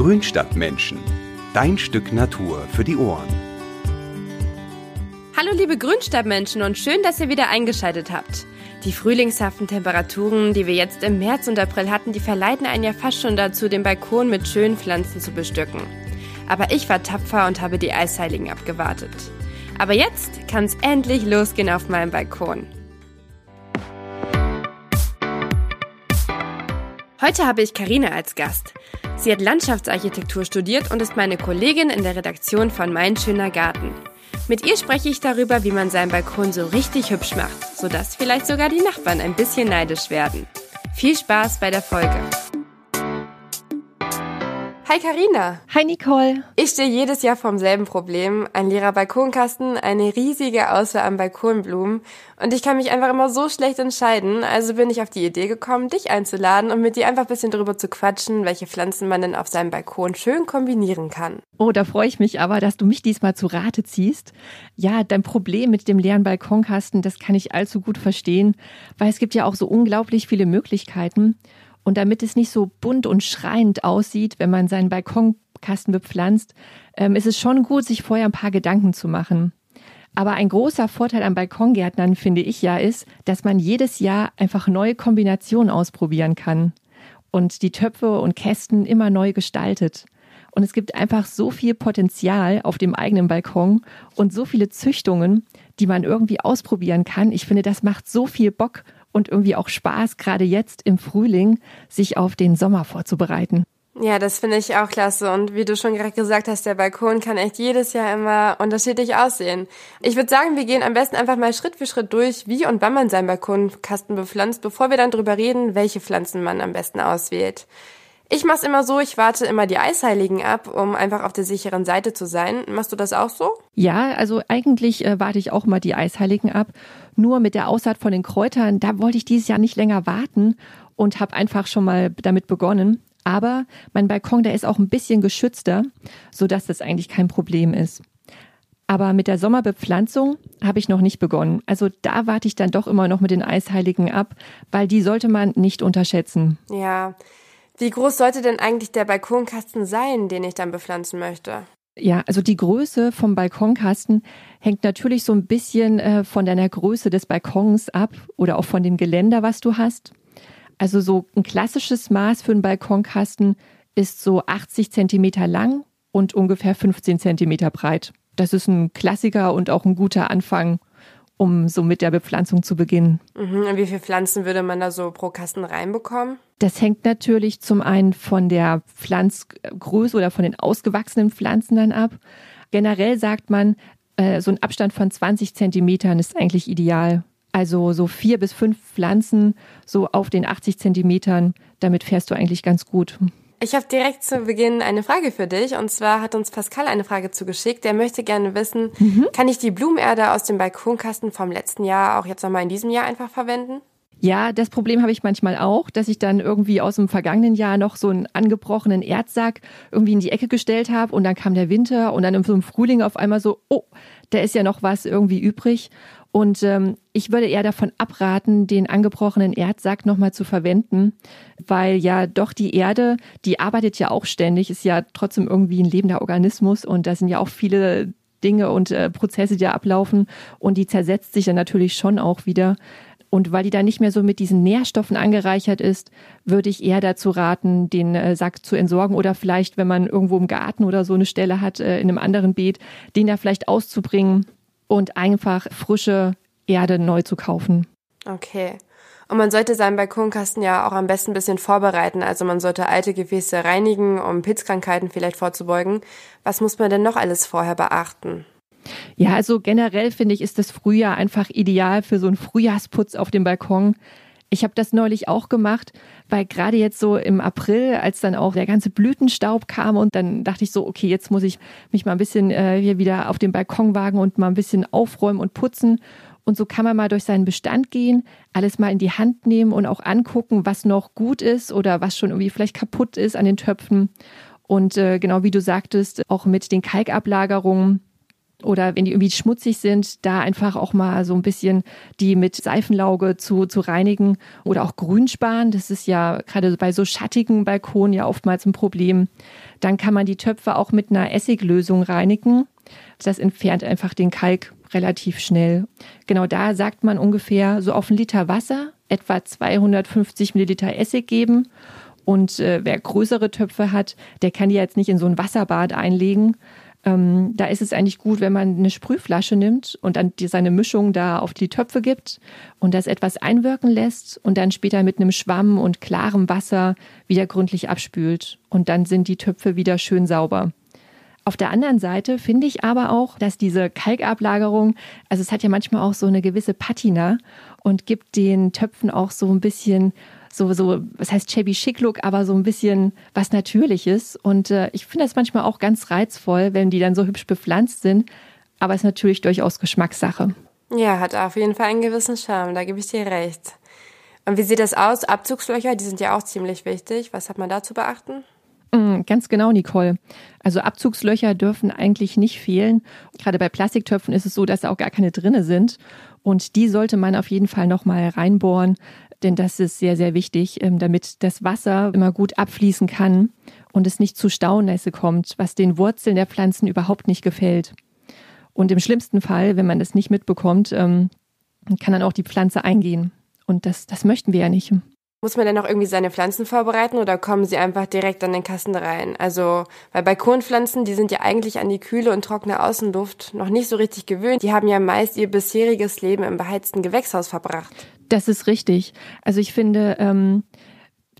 Grünstadtmenschen. Dein Stück Natur für die Ohren. Hallo liebe Grünstadtmenschen und schön, dass ihr wieder eingeschaltet habt. Die frühlingshaften Temperaturen, die wir jetzt im März und April hatten, die verleiten einen ja fast schon dazu, den Balkon mit schönen Pflanzen zu bestücken. Aber ich war tapfer und habe die Eisheiligen abgewartet. Aber jetzt kann es endlich losgehen auf meinem Balkon. Heute habe ich Karina als Gast. Sie hat Landschaftsarchitektur studiert und ist meine Kollegin in der Redaktion von Mein schöner Garten. Mit ihr spreche ich darüber, wie man seinen Balkon so richtig hübsch macht, sodass vielleicht sogar die Nachbarn ein bisschen neidisch werden. Viel Spaß bei der Folge. Hi Karina. Hi Nicole. Ich stehe jedes Jahr vorm selben Problem. Ein leerer Balkonkasten, eine riesige Auswahl an Balkonblumen und ich kann mich einfach immer so schlecht entscheiden. Also bin ich auf die Idee gekommen, dich einzuladen und mit dir einfach ein bisschen darüber zu quatschen, welche Pflanzen man denn auf seinem Balkon schön kombinieren kann. Oh, da freue ich mich aber, dass du mich diesmal zu Rate ziehst. Ja, dein Problem mit dem leeren Balkonkasten, das kann ich allzu gut verstehen, weil es gibt ja auch so unglaublich viele Möglichkeiten. Und damit es nicht so bunt und schreiend aussieht, wenn man seinen Balkonkasten bepflanzt, ähm, ist es schon gut, sich vorher ein paar Gedanken zu machen. Aber ein großer Vorteil an Balkongärtnern, finde ich ja, ist, dass man jedes Jahr einfach neue Kombinationen ausprobieren kann und die Töpfe und Kästen immer neu gestaltet. Und es gibt einfach so viel Potenzial auf dem eigenen Balkon und so viele Züchtungen, die man irgendwie ausprobieren kann. Ich finde, das macht so viel Bock und irgendwie auch Spaß, gerade jetzt im Frühling, sich auf den Sommer vorzubereiten. Ja, das finde ich auch klasse. Und wie du schon gerade gesagt hast, der Balkon kann echt jedes Jahr immer unterschiedlich aussehen. Ich würde sagen, wir gehen am besten einfach mal Schritt für Schritt durch, wie und wann man seinen Balkonkasten bepflanzt, bevor wir dann drüber reden, welche Pflanzen man am besten auswählt. Ich mach's immer so, ich warte immer die Eisheiligen ab, um einfach auf der sicheren Seite zu sein. Machst du das auch so? Ja, also eigentlich äh, warte ich auch mal die Eisheiligen ab. Nur mit der Aussaat von den Kräutern, da wollte ich dieses Jahr nicht länger warten und habe einfach schon mal damit begonnen. Aber mein Balkon, der ist auch ein bisschen geschützter, sodass das eigentlich kein Problem ist. Aber mit der Sommerbepflanzung habe ich noch nicht begonnen. Also da warte ich dann doch immer noch mit den Eisheiligen ab, weil die sollte man nicht unterschätzen. Ja, wie groß sollte denn eigentlich der Balkonkasten sein, den ich dann bepflanzen möchte? Ja, also die Größe vom Balkonkasten hängt natürlich so ein bisschen äh, von deiner Größe des Balkons ab oder auch von dem Geländer, was du hast. Also so ein klassisches Maß für einen Balkonkasten ist so 80 Zentimeter lang und ungefähr 15 Zentimeter breit. Das ist ein Klassiker und auch ein guter Anfang, um so mit der Bepflanzung zu beginnen. Mhm. Und wie viele Pflanzen würde man da so pro Kasten reinbekommen? Das hängt natürlich zum einen von der Pflanzgröße oder von den ausgewachsenen Pflanzen dann ab. Generell sagt man, äh, so ein Abstand von 20 Zentimetern ist eigentlich ideal. Also so vier bis fünf Pflanzen so auf den 80 Zentimetern, damit fährst du eigentlich ganz gut. Ich habe direkt zu Beginn eine Frage für dich. Und zwar hat uns Pascal eine Frage zugeschickt. Der möchte gerne wissen, mhm. kann ich die Blumenerde aus dem Balkonkasten vom letzten Jahr auch jetzt nochmal in diesem Jahr einfach verwenden? Ja, das Problem habe ich manchmal auch, dass ich dann irgendwie aus dem vergangenen Jahr noch so einen angebrochenen Erdsack irgendwie in die Ecke gestellt habe und dann kam der Winter und dann im Frühling auf einmal so, oh, da ist ja noch was irgendwie übrig. Und ähm, ich würde eher davon abraten, den angebrochenen Erdsack nochmal zu verwenden, weil ja doch die Erde, die arbeitet ja auch ständig, ist ja trotzdem irgendwie ein lebender Organismus und da sind ja auch viele Dinge und äh, Prozesse, die da ablaufen und die zersetzt sich dann natürlich schon auch wieder. Und weil die da nicht mehr so mit diesen Nährstoffen angereichert ist, würde ich eher dazu raten, den äh, Sack zu entsorgen oder vielleicht, wenn man irgendwo im Garten oder so eine Stelle hat, äh, in einem anderen Beet, den da vielleicht auszubringen und einfach frische Erde neu zu kaufen. Okay. Und man sollte seinen Balkonkasten ja auch am besten ein bisschen vorbereiten. Also man sollte alte Gefäße reinigen, um Pilzkrankheiten vielleicht vorzubeugen. Was muss man denn noch alles vorher beachten? Ja, also generell finde ich, ist das Frühjahr einfach ideal für so einen Frühjahrsputz auf dem Balkon. Ich habe das neulich auch gemacht, weil gerade jetzt so im April, als dann auch der ganze Blütenstaub kam und dann dachte ich so, okay, jetzt muss ich mich mal ein bisschen äh, hier wieder auf den Balkon wagen und mal ein bisschen aufräumen und putzen. Und so kann man mal durch seinen Bestand gehen, alles mal in die Hand nehmen und auch angucken, was noch gut ist oder was schon irgendwie vielleicht kaputt ist an den Töpfen. Und äh, genau wie du sagtest, auch mit den Kalkablagerungen oder wenn die irgendwie schmutzig sind, da einfach auch mal so ein bisschen die mit Seifenlauge zu, zu reinigen oder auch Grünspan. Das ist ja gerade bei so schattigen Balkonen ja oftmals ein Problem. Dann kann man die Töpfe auch mit einer Essiglösung reinigen. Das entfernt einfach den Kalk relativ schnell. Genau da sagt man ungefähr so auf einen Liter Wasser etwa 250 Milliliter Essig geben. Und äh, wer größere Töpfe hat, der kann die jetzt nicht in so ein Wasserbad einlegen, ähm, da ist es eigentlich gut, wenn man eine Sprühflasche nimmt und dann die, seine Mischung da auf die Töpfe gibt und das etwas einwirken lässt und dann später mit einem Schwamm und klarem Wasser wieder gründlich abspült. Und dann sind die Töpfe wieder schön sauber. Auf der anderen Seite finde ich aber auch, dass diese Kalkablagerung, also es hat ja manchmal auch so eine gewisse Patina und gibt den Töpfen auch so ein bisschen so, so, was heißt Chevy Chic Look, aber so ein bisschen was Natürliches. Und äh, ich finde das manchmal auch ganz reizvoll, wenn die dann so hübsch bepflanzt sind. Aber es ist natürlich durchaus Geschmackssache. Ja, hat auf jeden Fall einen gewissen Charme, da gebe ich dir recht. Und wie sieht das aus? Abzugslöcher, die sind ja auch ziemlich wichtig. Was hat man da zu beachten? Mm, ganz genau, Nicole. Also Abzugslöcher dürfen eigentlich nicht fehlen. Gerade bei Plastiktöpfen ist es so, dass da auch gar keine drinne sind. Und die sollte man auf jeden Fall nochmal reinbohren, denn das ist sehr, sehr wichtig, ähm, damit das Wasser immer gut abfließen kann und es nicht zu Staunässe kommt, was den Wurzeln der Pflanzen überhaupt nicht gefällt. Und im schlimmsten Fall, wenn man das nicht mitbekommt, ähm, kann dann auch die Pflanze eingehen. Und das, das möchten wir ja nicht. Muss man denn noch irgendwie seine Pflanzen vorbereiten oder kommen sie einfach direkt an den Kasten rein? Also, weil Balkonpflanzen, die sind ja eigentlich an die kühle und trockene Außenluft noch nicht so richtig gewöhnt. Die haben ja meist ihr bisheriges Leben im beheizten Gewächshaus verbracht. Das ist richtig. Also ich finde, ähm,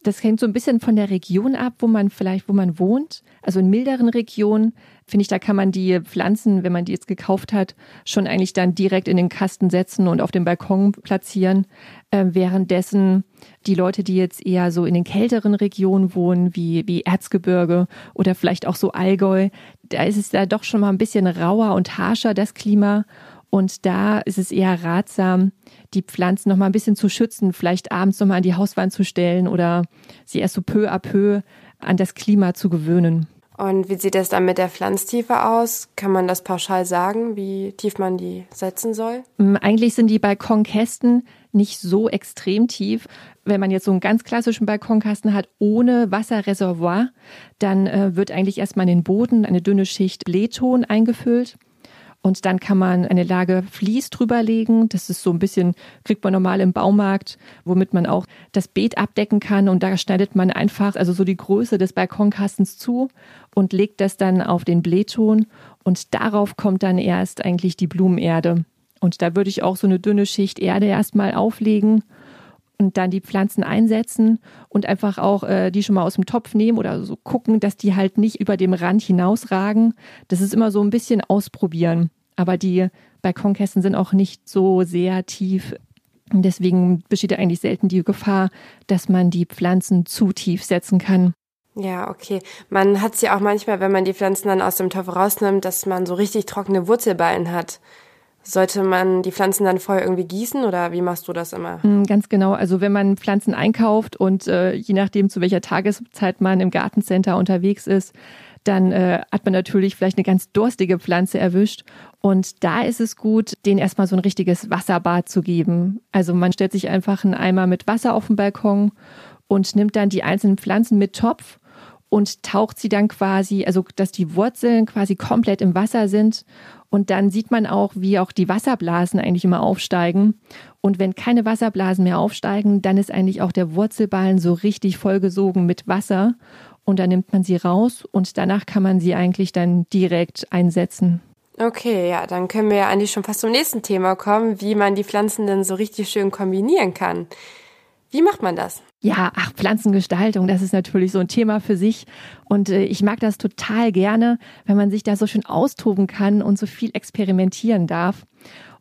das hängt so ein bisschen von der Region ab, wo man vielleicht, wo man wohnt. Also in milderen Regionen, finde ich, da kann man die Pflanzen, wenn man die jetzt gekauft hat, schon eigentlich dann direkt in den Kasten setzen und auf dem Balkon platzieren. Äh, währenddessen die Leute, die jetzt eher so in den kälteren Regionen wohnen, wie, wie Erzgebirge oder vielleicht auch so Allgäu, da ist es da doch schon mal ein bisschen rauer und harscher, das Klima. Und da ist es eher ratsam, die Pflanzen noch mal ein bisschen zu schützen, vielleicht abends noch mal an die Hauswand zu stellen oder sie erst so peu à peu an das Klima zu gewöhnen. Und wie sieht es dann mit der Pflanztiefe aus? Kann man das pauschal sagen, wie tief man die setzen soll? Mm, eigentlich sind die Balkonkästen nicht so extrem tief. Wenn man jetzt so einen ganz klassischen Balkonkasten hat ohne Wasserreservoir, dann äh, wird eigentlich erstmal in den Boden eine dünne Schicht Lehton eingefüllt. Und dann kann man eine Lage Vlies drüberlegen. Das ist so ein bisschen, kriegt man normal im Baumarkt, womit man auch das Beet abdecken kann. Und da schneidet man einfach, also so die Größe des Balkonkastens zu und legt das dann auf den Blähton. Und darauf kommt dann erst eigentlich die Blumenerde. Und da würde ich auch so eine dünne Schicht Erde erstmal auflegen und dann die Pflanzen einsetzen und einfach auch äh, die schon mal aus dem Topf nehmen oder so gucken, dass die halt nicht über dem Rand hinausragen. Das ist immer so ein bisschen ausprobieren. Aber die Balkonkästen sind auch nicht so sehr tief. Deswegen besteht ja eigentlich selten die Gefahr, dass man die Pflanzen zu tief setzen kann. Ja, okay. Man hat es ja auch manchmal, wenn man die Pflanzen dann aus dem Topf rausnimmt, dass man so richtig trockene Wurzelballen hat. Sollte man die Pflanzen dann vorher irgendwie gießen oder wie machst du das immer? Mm, ganz genau. Also wenn man Pflanzen einkauft und äh, je nachdem, zu welcher Tageszeit man im Gartencenter unterwegs ist, dann äh, hat man natürlich vielleicht eine ganz durstige Pflanze erwischt. Und da ist es gut, denen erstmal so ein richtiges Wasserbad zu geben. Also man stellt sich einfach einen Eimer mit Wasser auf den Balkon und nimmt dann die einzelnen Pflanzen mit Topf und taucht sie dann quasi, also dass die Wurzeln quasi komplett im Wasser sind und dann sieht man auch, wie auch die Wasserblasen eigentlich immer aufsteigen. Und wenn keine Wasserblasen mehr aufsteigen, dann ist eigentlich auch der Wurzelballen so richtig vollgesogen mit Wasser. Und dann nimmt man sie raus und danach kann man sie eigentlich dann direkt einsetzen. Okay, ja, dann können wir ja eigentlich schon fast zum nächsten Thema kommen, wie man die Pflanzen denn so richtig schön kombinieren kann. Wie macht man das? Ja, ach, Pflanzengestaltung, das ist natürlich so ein Thema für sich. Und äh, ich mag das total gerne, wenn man sich da so schön austoben kann und so viel experimentieren darf.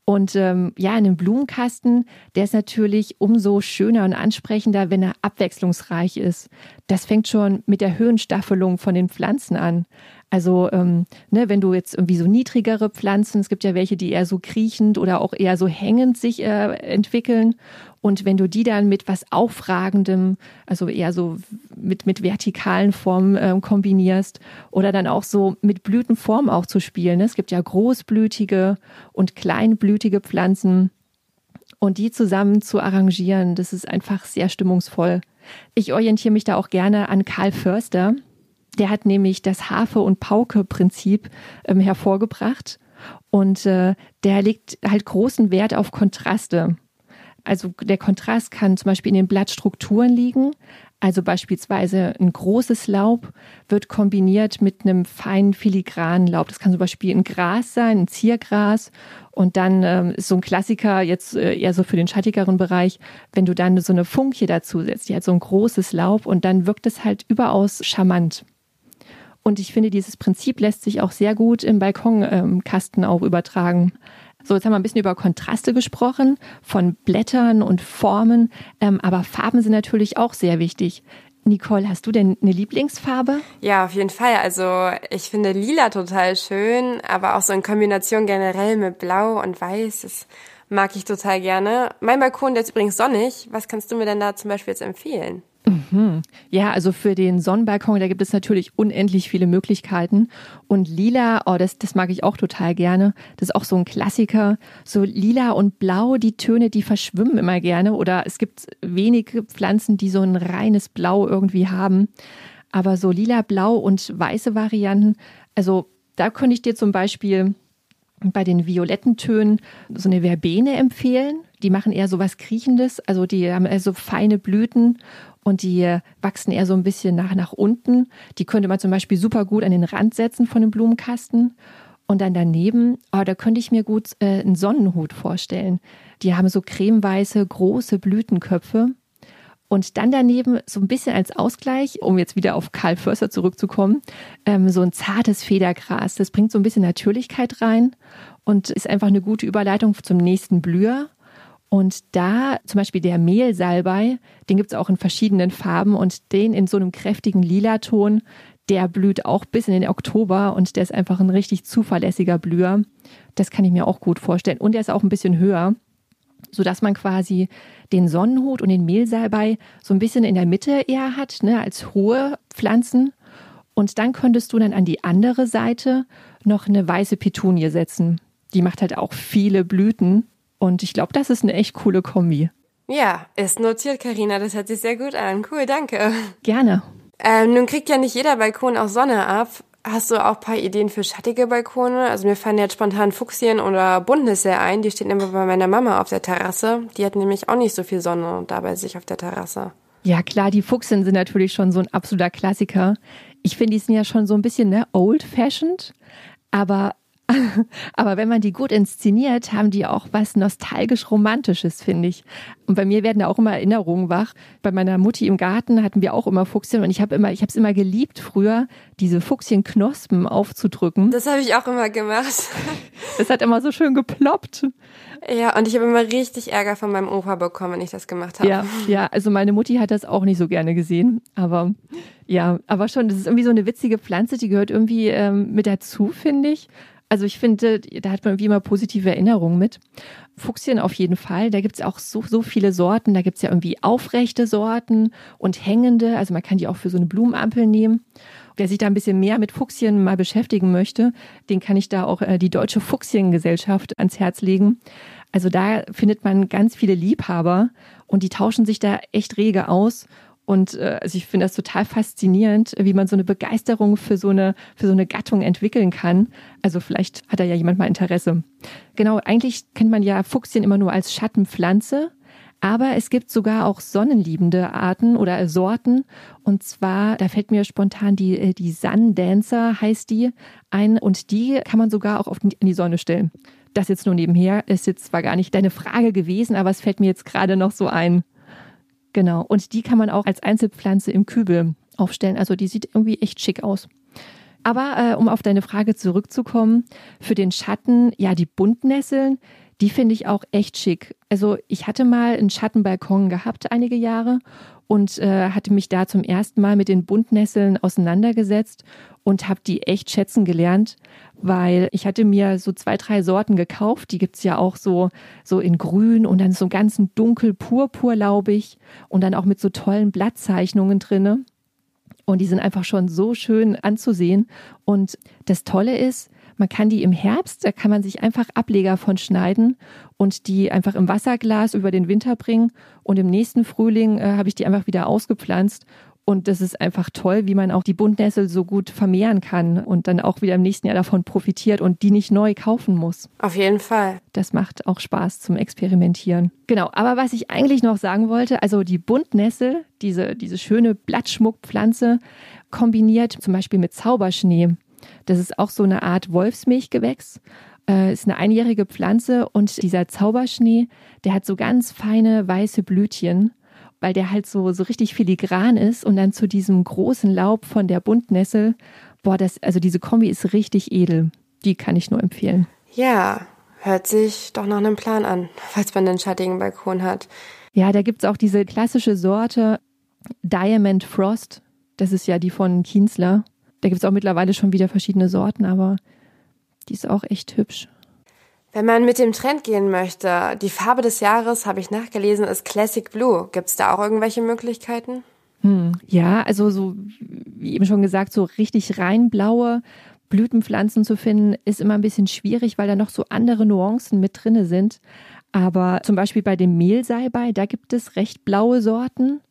Und ähm, ja, in einem Blumenkasten, der ist natürlich umso schöner und ansprechender, wenn er abwechslungsreich ist. Das fängt schon mit der Höhenstaffelung von den Pflanzen an. Also, ähm, ne, wenn du jetzt irgendwie so niedrigere Pflanzen, es gibt ja welche, die eher so kriechend oder auch eher so hängend sich äh, entwickeln. Und wenn du die dann mit was Aufragendem, also eher so mit, mit vertikalen Formen äh, kombinierst oder dann auch so mit Blütenform auch zu spielen. Ne? Es gibt ja großblütige und kleinblütige Pflanzen und die zusammen zu arrangieren, das ist einfach sehr stimmungsvoll. Ich orientiere mich da auch gerne an Karl Förster. Der hat nämlich das Harfe- und Pauke-Prinzip ähm, hervorgebracht und äh, der legt halt großen Wert auf Kontraste. Also der Kontrast kann zum Beispiel in den Blattstrukturen liegen. Also beispielsweise ein großes Laub wird kombiniert mit einem feinen filigranen Laub. Das kann zum Beispiel ein Gras sein, ein Ziergras. Und dann ähm, ist so ein Klassiker jetzt äh, eher so für den schattigeren Bereich, wenn du dann so eine Funkie dazu setzt, die hat so ein großes Laub und dann wirkt es halt überaus charmant. Und ich finde, dieses Prinzip lässt sich auch sehr gut im Balkonkasten ähm, auch übertragen. So, jetzt haben wir ein bisschen über Kontraste gesprochen, von Blättern und Formen, ähm, aber Farben sind natürlich auch sehr wichtig. Nicole, hast du denn eine Lieblingsfarbe? Ja, auf jeden Fall. Also ich finde lila total schön, aber auch so in Kombination generell mit Blau und Weiß, das mag ich total gerne. Mein Balkon, der ist übrigens sonnig. Was kannst du mir denn da zum Beispiel jetzt empfehlen? Mhm. Ja, also für den Sonnenbalkon, da gibt es natürlich unendlich viele Möglichkeiten. Und lila, oh, das, das mag ich auch total gerne. Das ist auch so ein Klassiker. So lila und blau, die Töne, die verschwimmen immer gerne. Oder es gibt wenige Pflanzen, die so ein reines Blau irgendwie haben. Aber so lila, blau und weiße Varianten, also da könnte ich dir zum Beispiel bei den violetten Tönen so eine Verbene empfehlen. Die machen eher so was Kriechendes, also die haben so feine Blüten und die wachsen eher so ein bisschen nach, nach unten. Die könnte man zum Beispiel super gut an den Rand setzen von dem Blumenkasten. Und dann daneben, oh, da könnte ich mir gut äh, einen Sonnenhut vorstellen. Die haben so cremeweiße, große Blütenköpfe. Und dann daneben so ein bisschen als Ausgleich, um jetzt wieder auf Karl Förster zurückzukommen, ähm, so ein zartes Federgras. Das bringt so ein bisschen Natürlichkeit rein und ist einfach eine gute Überleitung zum nächsten Blüher. Und da zum Beispiel der Mehlsalbei, den gibt es auch in verschiedenen Farben und den in so einem kräftigen Lila-Ton, der blüht auch bis in den Oktober und der ist einfach ein richtig zuverlässiger Blüher. Das kann ich mir auch gut vorstellen. Und der ist auch ein bisschen höher, sodass man quasi den Sonnenhut und den Mehlsalbei so ein bisschen in der Mitte eher hat, ne, als hohe Pflanzen. Und dann könntest du dann an die andere Seite noch eine weiße Petunie setzen. Die macht halt auch viele Blüten und ich glaube, das ist eine echt coole Kombi. Ja, ist notiert, Karina. Das hört sich sehr gut an. Cool, danke. Gerne. Ähm, nun kriegt ja nicht jeder Balkon auch Sonne ab. Hast du auch ein paar Ideen für schattige Balkone? Also mir fallen jetzt spontan Fuchsien oder Buntnisse ein. Die stehen immer bei meiner Mama auf der Terrasse. Die hat nämlich auch nicht so viel Sonne da bei sich auf der Terrasse. Ja, klar, die Fuchsien sind natürlich schon so ein absoluter Klassiker. Ich finde, die sind ja schon so ein bisschen ne, old-fashioned. Aber Aber wenn man die gut inszeniert, haben die auch was nostalgisch-romantisches, finde ich. Und bei mir werden da auch immer Erinnerungen wach. Bei meiner Mutti im Garten hatten wir auch immer Fuchschen und ich habe immer, ich habe es immer geliebt früher, diese Fuchschenknospen aufzudrücken. Das habe ich auch immer gemacht. Das hat immer so schön geploppt. Ja, und ich habe immer richtig Ärger von meinem Opa bekommen, wenn ich das gemacht habe. Ja, ja, also meine Mutti hat das auch nicht so gerne gesehen, aber ja, aber schon, das ist irgendwie so eine witzige Pflanze, die gehört irgendwie ähm, mit dazu, finde ich. Also ich finde, da hat man wie immer positive Erinnerungen mit. Fuchsien auf jeden Fall. Da gibt's auch so, so viele Sorten. Da gibt's ja irgendwie aufrechte Sorten und hängende. Also man kann die auch für so eine Blumenampel nehmen. Wer sich da ein bisschen mehr mit Fuchsien mal beschäftigen möchte, den kann ich da auch äh, die Deutsche Fuchsiengesellschaft ans Herz legen. Also da findet man ganz viele Liebhaber und die tauschen sich da echt rege aus und äh, also ich finde das total faszinierend, wie man so eine Begeisterung für so eine, für so eine Gattung entwickeln kann. Also vielleicht hat da ja jemand mal Interesse. Genau, eigentlich kennt man ja Fuchsien immer nur als Schattenpflanze. Aber es gibt sogar auch sonnenliebende Arten oder Sorten. Und zwar, da fällt mir spontan die, äh, die Sun Dancer heißt die ein. Und die kann man sogar auch auf die, in die Sonne stellen. Das jetzt nur nebenher ist jetzt zwar gar nicht deine Frage gewesen, aber es fällt mir jetzt gerade noch so ein. Genau. Und die kann man auch als Einzelpflanze im Kübel aufstellen. Also die sieht irgendwie echt schick aus. Aber äh, um auf deine Frage zurückzukommen, für den Schatten, ja, die Buntnesseln, die finde ich auch echt schick. Also ich hatte mal einen Schattenbalkon gehabt einige Jahre und äh, hatte mich da zum ersten Mal mit den Buntnesseln auseinandergesetzt und habe die echt schätzen gelernt, weil ich hatte mir so zwei, drei Sorten gekauft. Die gibt's ja auch so, so in grün und dann so ganz dunkel purpurlaubig und dann auch mit so tollen Blattzeichnungen drinne. Und die sind einfach schon so schön anzusehen. Und das Tolle ist, man kann die im Herbst, da kann man sich einfach Ableger von schneiden und die einfach im Wasserglas über den Winter bringen. Und im nächsten Frühling äh, habe ich die einfach wieder ausgepflanzt und das ist einfach toll, wie man auch die Buntnessel so gut vermehren kann und dann auch wieder im nächsten Jahr davon profitiert und die nicht neu kaufen muss. Auf jeden Fall. Das macht auch Spaß zum Experimentieren. Genau, aber was ich eigentlich noch sagen wollte, also die Buntnessel, diese, diese schöne Blattschmuckpflanze, kombiniert zum Beispiel mit Zauberschnee. Das ist auch so eine Art Wolfsmilchgewächs äh, ist eine einjährige Pflanze und dieser Zauberschnee, der hat so ganz feine weiße Blütchen weil der halt so, so richtig filigran ist und dann zu diesem großen Laub von der Buntnessel. Boah, das, also diese Kombi ist richtig edel. Die kann ich nur empfehlen. Ja, hört sich doch nach einem Plan an, falls man einen schattigen Balkon hat. Ja, da gibt's auch diese klassische Sorte Diamond Frost. Das ist ja die von Kienzler. Da gibt's auch mittlerweile schon wieder verschiedene Sorten, aber die ist auch echt hübsch. Wenn man mit dem Trend gehen möchte, die Farbe des Jahres, habe ich nachgelesen, ist Classic Blue. Gibt es da auch irgendwelche Möglichkeiten? Hm, ja, also so wie eben schon gesagt, so richtig rein blaue Blütenpflanzen zu finden, ist immer ein bisschen schwierig, weil da noch so andere Nuancen mit drinne sind. Aber zum Beispiel bei dem Mehlsalbei, da gibt es recht blaue Sorten.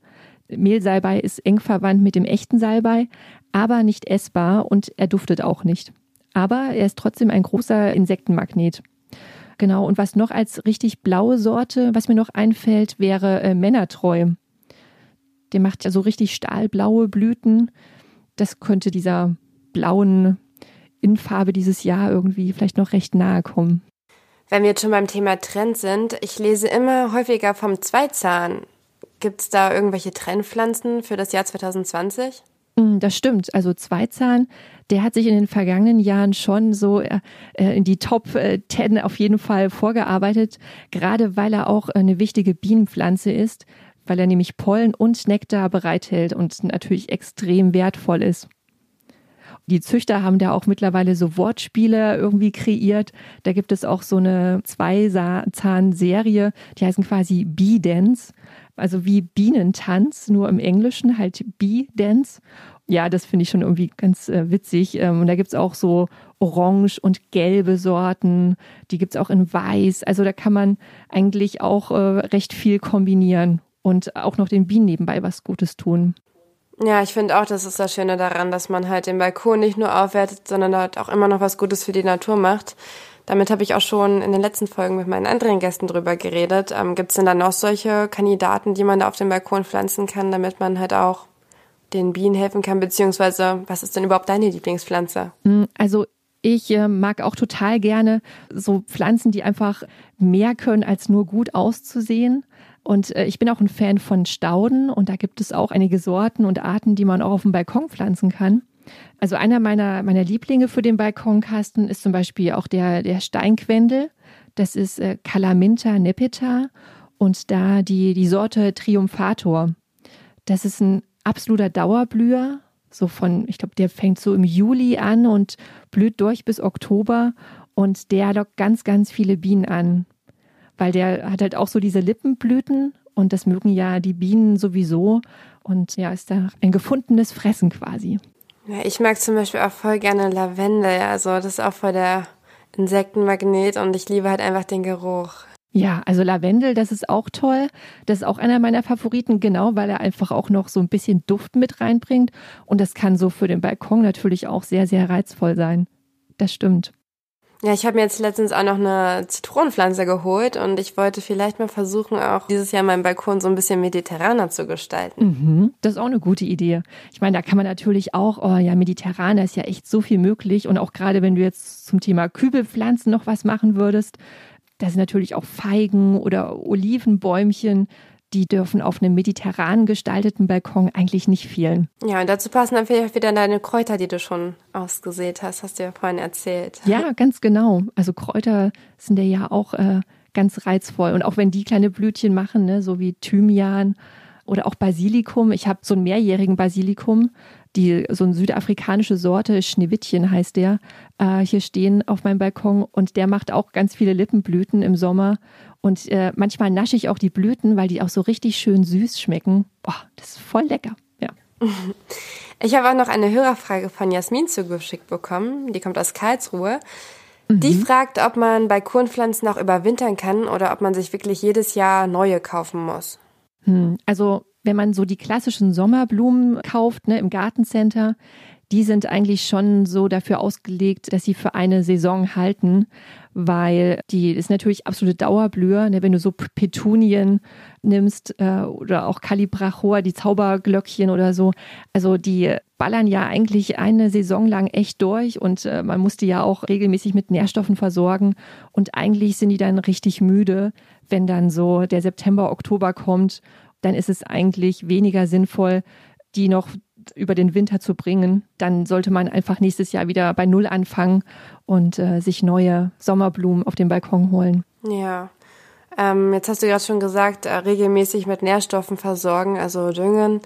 Mehlsalbei ist eng verwandt mit dem echten Salbei, aber nicht essbar und er duftet auch nicht. Aber er ist trotzdem ein großer Insektenmagnet. Genau, und was noch als richtig blaue Sorte, was mir noch einfällt, wäre äh, Männertreu. Der macht ja so richtig stahlblaue Blüten. Das könnte dieser blauen Innenfarbe dieses Jahr irgendwie vielleicht noch recht nahe kommen. Wenn wir jetzt schon beim Thema Trend sind, ich lese immer häufiger vom Zweizahn. Gibt es da irgendwelche Trendpflanzen für das Jahr 2020? Mm, das stimmt. Also Zweizahn, der hat sich in den vergangenen Jahren schon so äh, äh in die Top äh, 10 auf jeden Fall vorgearbeitet, gerade weil er auch eine wichtige Bienenpflanze ist, weil er nämlich Pollen und Nektar bereithält und natürlich extrem wertvoll ist. Die Züchter haben da auch mittlerweile so Wortspiele irgendwie kreiert. Da gibt es auch so eine Zweizahn-Serie, die heißen quasi Bee Dance also wie Bienentanz, nur im Englischen halt Bee Dance. Ja, das finde ich schon irgendwie ganz äh, witzig. Ähm, und da gibt es auch so orange und gelbe Sorten. Die gibt es auch in weiß. Also da kann man eigentlich auch äh, recht viel kombinieren und auch noch den Bienen nebenbei was Gutes tun. Ja, ich finde auch, das ist das Schöne daran, dass man halt den Balkon nicht nur aufwertet, sondern halt auch immer noch was Gutes für die Natur macht. Damit habe ich auch schon in den letzten Folgen mit meinen anderen Gästen drüber geredet. Ähm, Gibt es denn da noch solche Kandidaten, die man da auf dem Balkon pflanzen kann, damit man halt auch den Bienen helfen kann? Beziehungsweise, was ist denn überhaupt deine Lieblingspflanze? Mm, also ich äh, mag auch total gerne so Pflanzen, die einfach mehr können, als nur gut auszusehen. Und äh, ich bin auch ein Fan von Stauden und da gibt es auch einige Sorten und Arten, die man auch auf dem Balkon pflanzen kann. Also einer meiner, meiner Lieblinge für den Balkonkasten ist zum Beispiel auch der, der Steinquendel. Das ist äh, Calaminta nepeta und da die, die Sorte Triumphator. Das ist ein absoluter Dauerblüher. So von, ich glaube, der fängt so im Juli an und blüht durch bis Oktober und der lockt ganz, ganz viele Bienen an. Weil der hat halt auch so diese Lippenblüten und das mögen ja die Bienen sowieso und ja, ist da ein gefundenes Fressen quasi. Ja, ich mag zum Beispiel auch voll gerne Lavendel. Also das ist auch voll der Insektenmagnet und ich liebe halt einfach den Geruch. Ja, also Lavendel, das ist auch toll. Das ist auch einer meiner Favoriten, genau, weil er einfach auch noch so ein bisschen Duft mit reinbringt. Und das kann so für den Balkon natürlich auch sehr, sehr reizvoll sein. Das stimmt. Ja, ich habe mir jetzt letztens auch noch eine Zitronenpflanze geholt und ich wollte vielleicht mal versuchen, auch dieses Jahr meinen Balkon so ein bisschen mediterraner zu gestalten. Mhm, das ist auch eine gute Idee. Ich meine, da kann man natürlich auch, oh ja, mediterraner ist ja echt so viel möglich und auch gerade wenn du jetzt zum Thema Kübelpflanzen noch was machen würdest, da sind natürlich auch Feigen oder Olivenbäumchen die dürfen auf einem mediterran gestalteten Balkon eigentlich nicht fehlen. Ja, und dazu passen dann vielleicht wieder deine Kräuter, die du schon ausgesät hast, hast du ja vorhin erzählt. Ja, ganz genau. Also Kräuter sind ja auch äh, ganz reizvoll. Und auch wenn die kleine Blütchen machen, ne, so wie Thymian oder auch Basilikum. Ich habe so einen mehrjährigen Basilikum, die so eine südafrikanische Sorte, Schneewittchen heißt der, äh, hier stehen auf meinem Balkon und der macht auch ganz viele Lippenblüten im Sommer. Und äh, manchmal nasche ich auch die Blüten, weil die auch so richtig schön süß schmecken. Boah, das ist voll lecker. Ja. Ich habe auch noch eine Hörerfrage von Jasmin zugeschickt bekommen. Die kommt aus Karlsruhe. Mhm. Die fragt, ob man Balkonpflanzen auch überwintern kann oder ob man sich wirklich jedes Jahr neue kaufen muss. Hm, also wenn man so die klassischen Sommerblumen kauft, ne, im Gartencenter, die sind eigentlich schon so dafür ausgelegt, dass sie für eine Saison halten, weil die ist natürlich absolute Dauerblüher. Ne? Wenn du so Petunien nimmst äh, oder auch Calibrachoa, die Zauberglöckchen oder so, also die ballern ja eigentlich eine Saison lang echt durch und äh, man muss die ja auch regelmäßig mit Nährstoffen versorgen und eigentlich sind die dann richtig müde, wenn dann so der September, Oktober kommt, dann ist es eigentlich weniger sinnvoll, die noch über den Winter zu bringen, dann sollte man einfach nächstes Jahr wieder bei Null anfangen und äh, sich neue Sommerblumen auf den Balkon holen. Ja. Ähm, jetzt hast du gerade schon gesagt, äh, regelmäßig mit Nährstoffen versorgen, also düngen.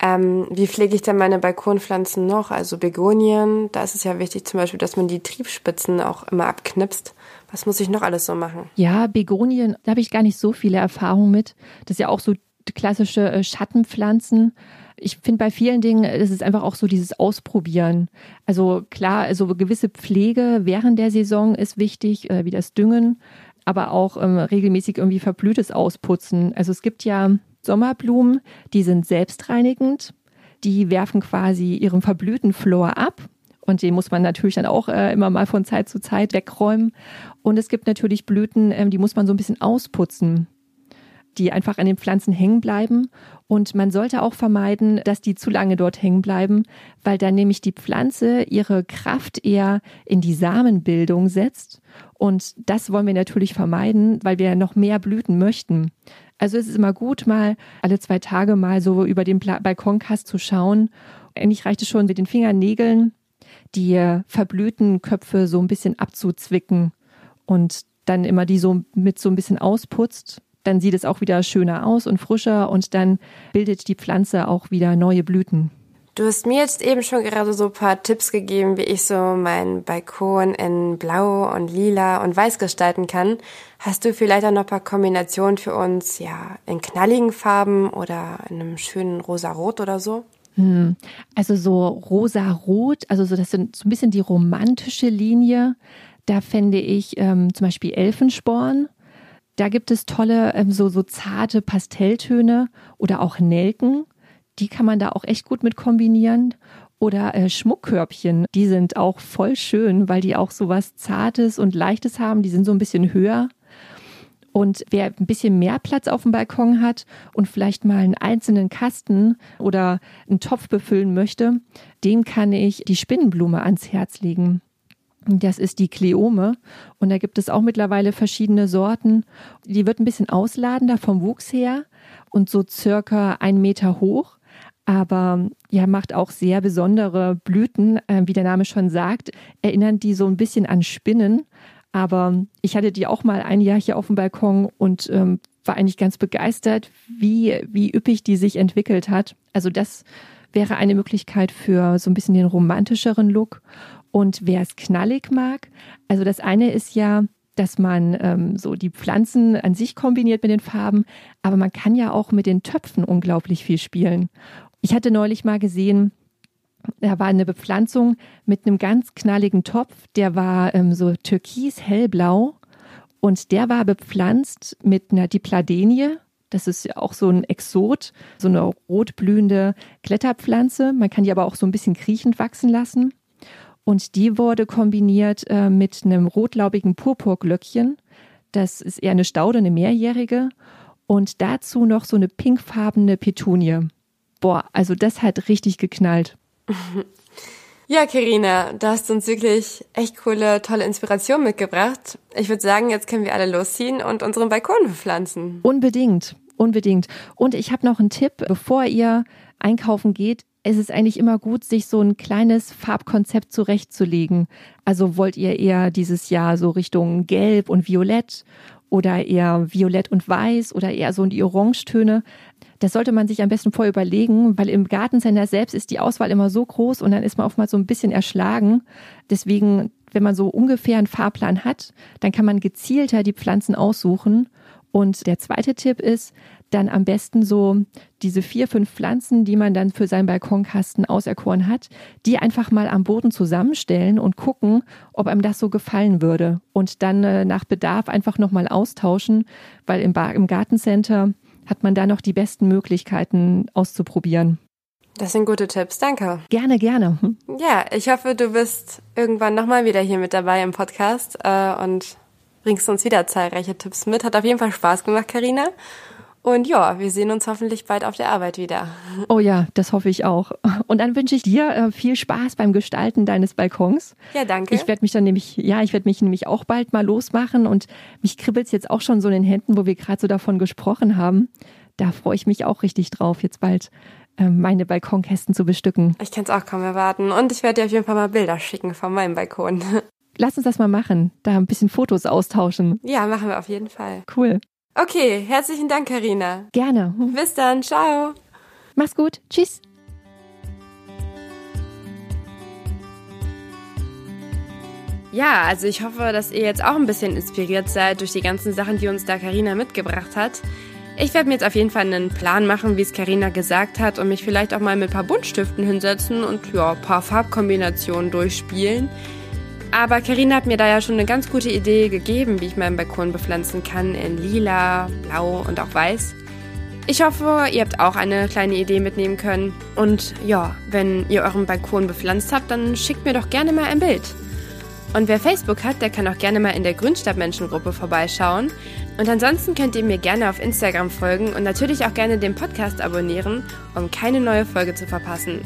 Ähm, wie pflege ich denn meine Balkonpflanzen noch? Also Begonien, da ist es ja wichtig zum Beispiel, dass man die Triebspitzen auch immer abknipst. Was muss ich noch alles so machen? Ja, Begonien, da habe ich gar nicht so viele Erfahrungen mit. Das ist ja auch so klassische äh, Schattenpflanzen ich finde bei vielen Dingen, es ist einfach auch so dieses Ausprobieren. Also klar, also gewisse Pflege während der Saison ist wichtig, äh, wie das Düngen, aber auch ähm, regelmäßig irgendwie verblühtes Ausputzen. Also es gibt ja Sommerblumen, die sind selbstreinigend, die werfen quasi ihren verblühten Flor ab. Und den muss man natürlich dann auch äh, immer mal von Zeit zu Zeit wegräumen. Und es gibt natürlich Blüten, ähm, die muss man so ein bisschen ausputzen die einfach an den Pflanzen hängen bleiben. Und man sollte auch vermeiden, dass die zu lange dort hängen bleiben, weil dann nämlich die Pflanze ihre Kraft eher in die Samenbildung setzt. Und das wollen wir natürlich vermeiden, weil wir noch mehr Blüten möchten. Also es ist immer gut, mal alle zwei Tage mal so über den Balkonkast zu schauen. Eigentlich reicht es schon mit den Fingernägeln, die verblühten Köpfe so ein bisschen abzuzwicken und dann immer die so mit so ein bisschen ausputzt dann sieht es auch wieder schöner aus und frischer und dann bildet die Pflanze auch wieder neue Blüten. Du hast mir jetzt eben schon gerade so ein paar Tipps gegeben, wie ich so meinen Balkon in Blau und Lila und Weiß gestalten kann. Hast du vielleicht auch noch ein paar Kombinationen für uns, ja, in knalligen Farben oder in einem schönen rosa-rot oder so? Hm. Also so rosa-rot, also so das sind so ein bisschen die romantische Linie. Da fände ich ähm, zum Beispiel Elfensporn da gibt es tolle, ähm, so, so zarte Pastelltöne oder auch Nelken. Die kann man da auch echt gut mit kombinieren. Oder äh, Schmuckkörbchen, die sind auch voll schön, weil die auch so was Zartes und Leichtes haben. Die sind so ein bisschen höher. Und wer ein bisschen mehr Platz auf dem Balkon hat und vielleicht mal einen einzelnen Kasten oder einen Topf befüllen möchte, dem kann ich die Spinnenblume ans Herz legen. Das ist die Kleome und da gibt es auch mittlerweile verschiedene Sorten. Die wird ein bisschen ausladender vom Wuchs her und so circa ein Meter hoch, aber ja, macht auch sehr besondere Blüten, äh, wie der Name schon sagt, erinnern die so ein bisschen an Spinnen. Aber ich hatte die auch mal ein Jahr hier auf dem Balkon und ähm, war eigentlich ganz begeistert, wie, wie üppig die sich entwickelt hat. Also das wäre eine Möglichkeit für so ein bisschen den romantischeren Look. Und wer es knallig mag, also das eine ist ja, dass man ähm, so die Pflanzen an sich kombiniert mit den Farben, aber man kann ja auch mit den Töpfen unglaublich viel spielen. Ich hatte neulich mal gesehen, da war eine Bepflanzung mit einem ganz knalligen Topf, der war ähm, so türkis hellblau und der war bepflanzt mit einer Dipladenie. Das ist ja auch so ein Exot, so eine rotblühende Kletterpflanze. Man kann die aber auch so ein bisschen kriechend wachsen lassen. Und die wurde kombiniert äh, mit einem rotlaubigen Purpurglöckchen. Das ist eher eine Staude, eine mehrjährige. Und dazu noch so eine pinkfarbene Petunie. Boah, also das hat richtig geknallt. Ja, Karina, da hast du uns wirklich echt coole, tolle Inspiration mitgebracht. Ich würde sagen, jetzt können wir alle losziehen und unseren Balkon bepflanzen. Unbedingt, unbedingt. Und ich habe noch einen Tipp, bevor ihr einkaufen geht, es ist eigentlich immer gut, sich so ein kleines Farbkonzept zurechtzulegen. Also wollt ihr eher dieses Jahr so Richtung Gelb und Violett oder eher Violett und Weiß oder eher so in die Orangetöne? Das sollte man sich am besten vorher überlegen, weil im Gartencenter selbst ist die Auswahl immer so groß und dann ist man oftmals so ein bisschen erschlagen. Deswegen, wenn man so ungefähr einen Fahrplan hat, dann kann man gezielter die Pflanzen aussuchen. Und der zweite Tipp ist, dann am besten so diese vier, fünf Pflanzen, die man dann für seinen Balkonkasten auserkoren hat, die einfach mal am Boden zusammenstellen und gucken, ob einem das so gefallen würde. Und dann äh, nach Bedarf einfach nochmal austauschen, weil im, Bar im Gartencenter hat man da noch die besten Möglichkeiten auszuprobieren. Das sind gute Tipps, danke. Gerne, gerne. Ja, ich hoffe, du bist irgendwann nochmal wieder hier mit dabei im Podcast äh, und bringst uns wieder zahlreiche Tipps mit. Hat auf jeden Fall Spaß gemacht, Karina. Und ja, wir sehen uns hoffentlich bald auf der Arbeit wieder. Oh ja, das hoffe ich auch. Und dann wünsche ich dir äh, viel Spaß beim Gestalten deines Balkons. Ja, danke. Ich werde mich dann nämlich, ja, ich werde mich nämlich auch bald mal losmachen und mich kribbelt es jetzt auch schon so in den Händen, wo wir gerade so davon gesprochen haben. Da freue ich mich auch richtig drauf, jetzt bald äh, meine Balkonkästen zu bestücken. Ich kann es auch kaum erwarten. Und ich werde dir auf jeden Fall mal Bilder schicken von meinem Balkon. Lass uns das mal machen, da ein bisschen Fotos austauschen. Ja, machen wir auf jeden Fall. Cool. Okay, herzlichen Dank, Karina. Gerne. Bis dann, ciao. Mach's gut. Tschüss. Ja, also ich hoffe, dass ihr jetzt auch ein bisschen inspiriert seid durch die ganzen Sachen, die uns da Karina mitgebracht hat. Ich werde mir jetzt auf jeden Fall einen Plan machen, wie es Karina gesagt hat und mich vielleicht auch mal mit ein paar Buntstiften hinsetzen und ja, ein paar Farbkombinationen durchspielen. Aber Karina hat mir da ja schon eine ganz gute Idee gegeben, wie ich meinen Balkon bepflanzen kann in lila, blau und auch weiß. Ich hoffe, ihr habt auch eine kleine Idee mitnehmen können. Und ja, wenn ihr euren Balkon bepflanzt habt, dann schickt mir doch gerne mal ein Bild. Und wer Facebook hat, der kann auch gerne mal in der Grünstadtmenschengruppe vorbeischauen. Und ansonsten könnt ihr mir gerne auf Instagram folgen und natürlich auch gerne den Podcast abonnieren, um keine neue Folge zu verpassen.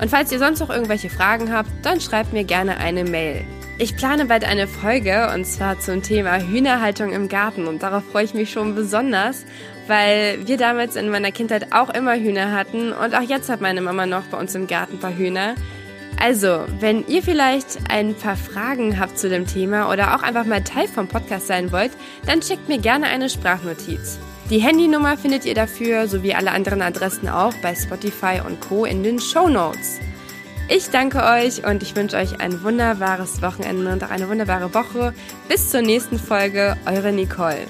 Und falls ihr sonst noch irgendwelche Fragen habt, dann schreibt mir gerne eine Mail. Ich plane bald eine Folge und zwar zum Thema Hühnerhaltung im Garten und darauf freue ich mich schon besonders, weil wir damals in meiner Kindheit auch immer Hühner hatten und auch jetzt hat meine Mama noch bei uns im Garten ein paar Hühner. Also, wenn ihr vielleicht ein paar Fragen habt zu dem Thema oder auch einfach mal Teil vom Podcast sein wollt, dann schickt mir gerne eine Sprachnotiz. Die Handynummer findet ihr dafür sowie alle anderen Adressen auch bei Spotify und Co. in den Show Notes. Ich danke euch und ich wünsche euch ein wunderbares Wochenende und auch eine wunderbare Woche. Bis zur nächsten Folge, eure Nicole.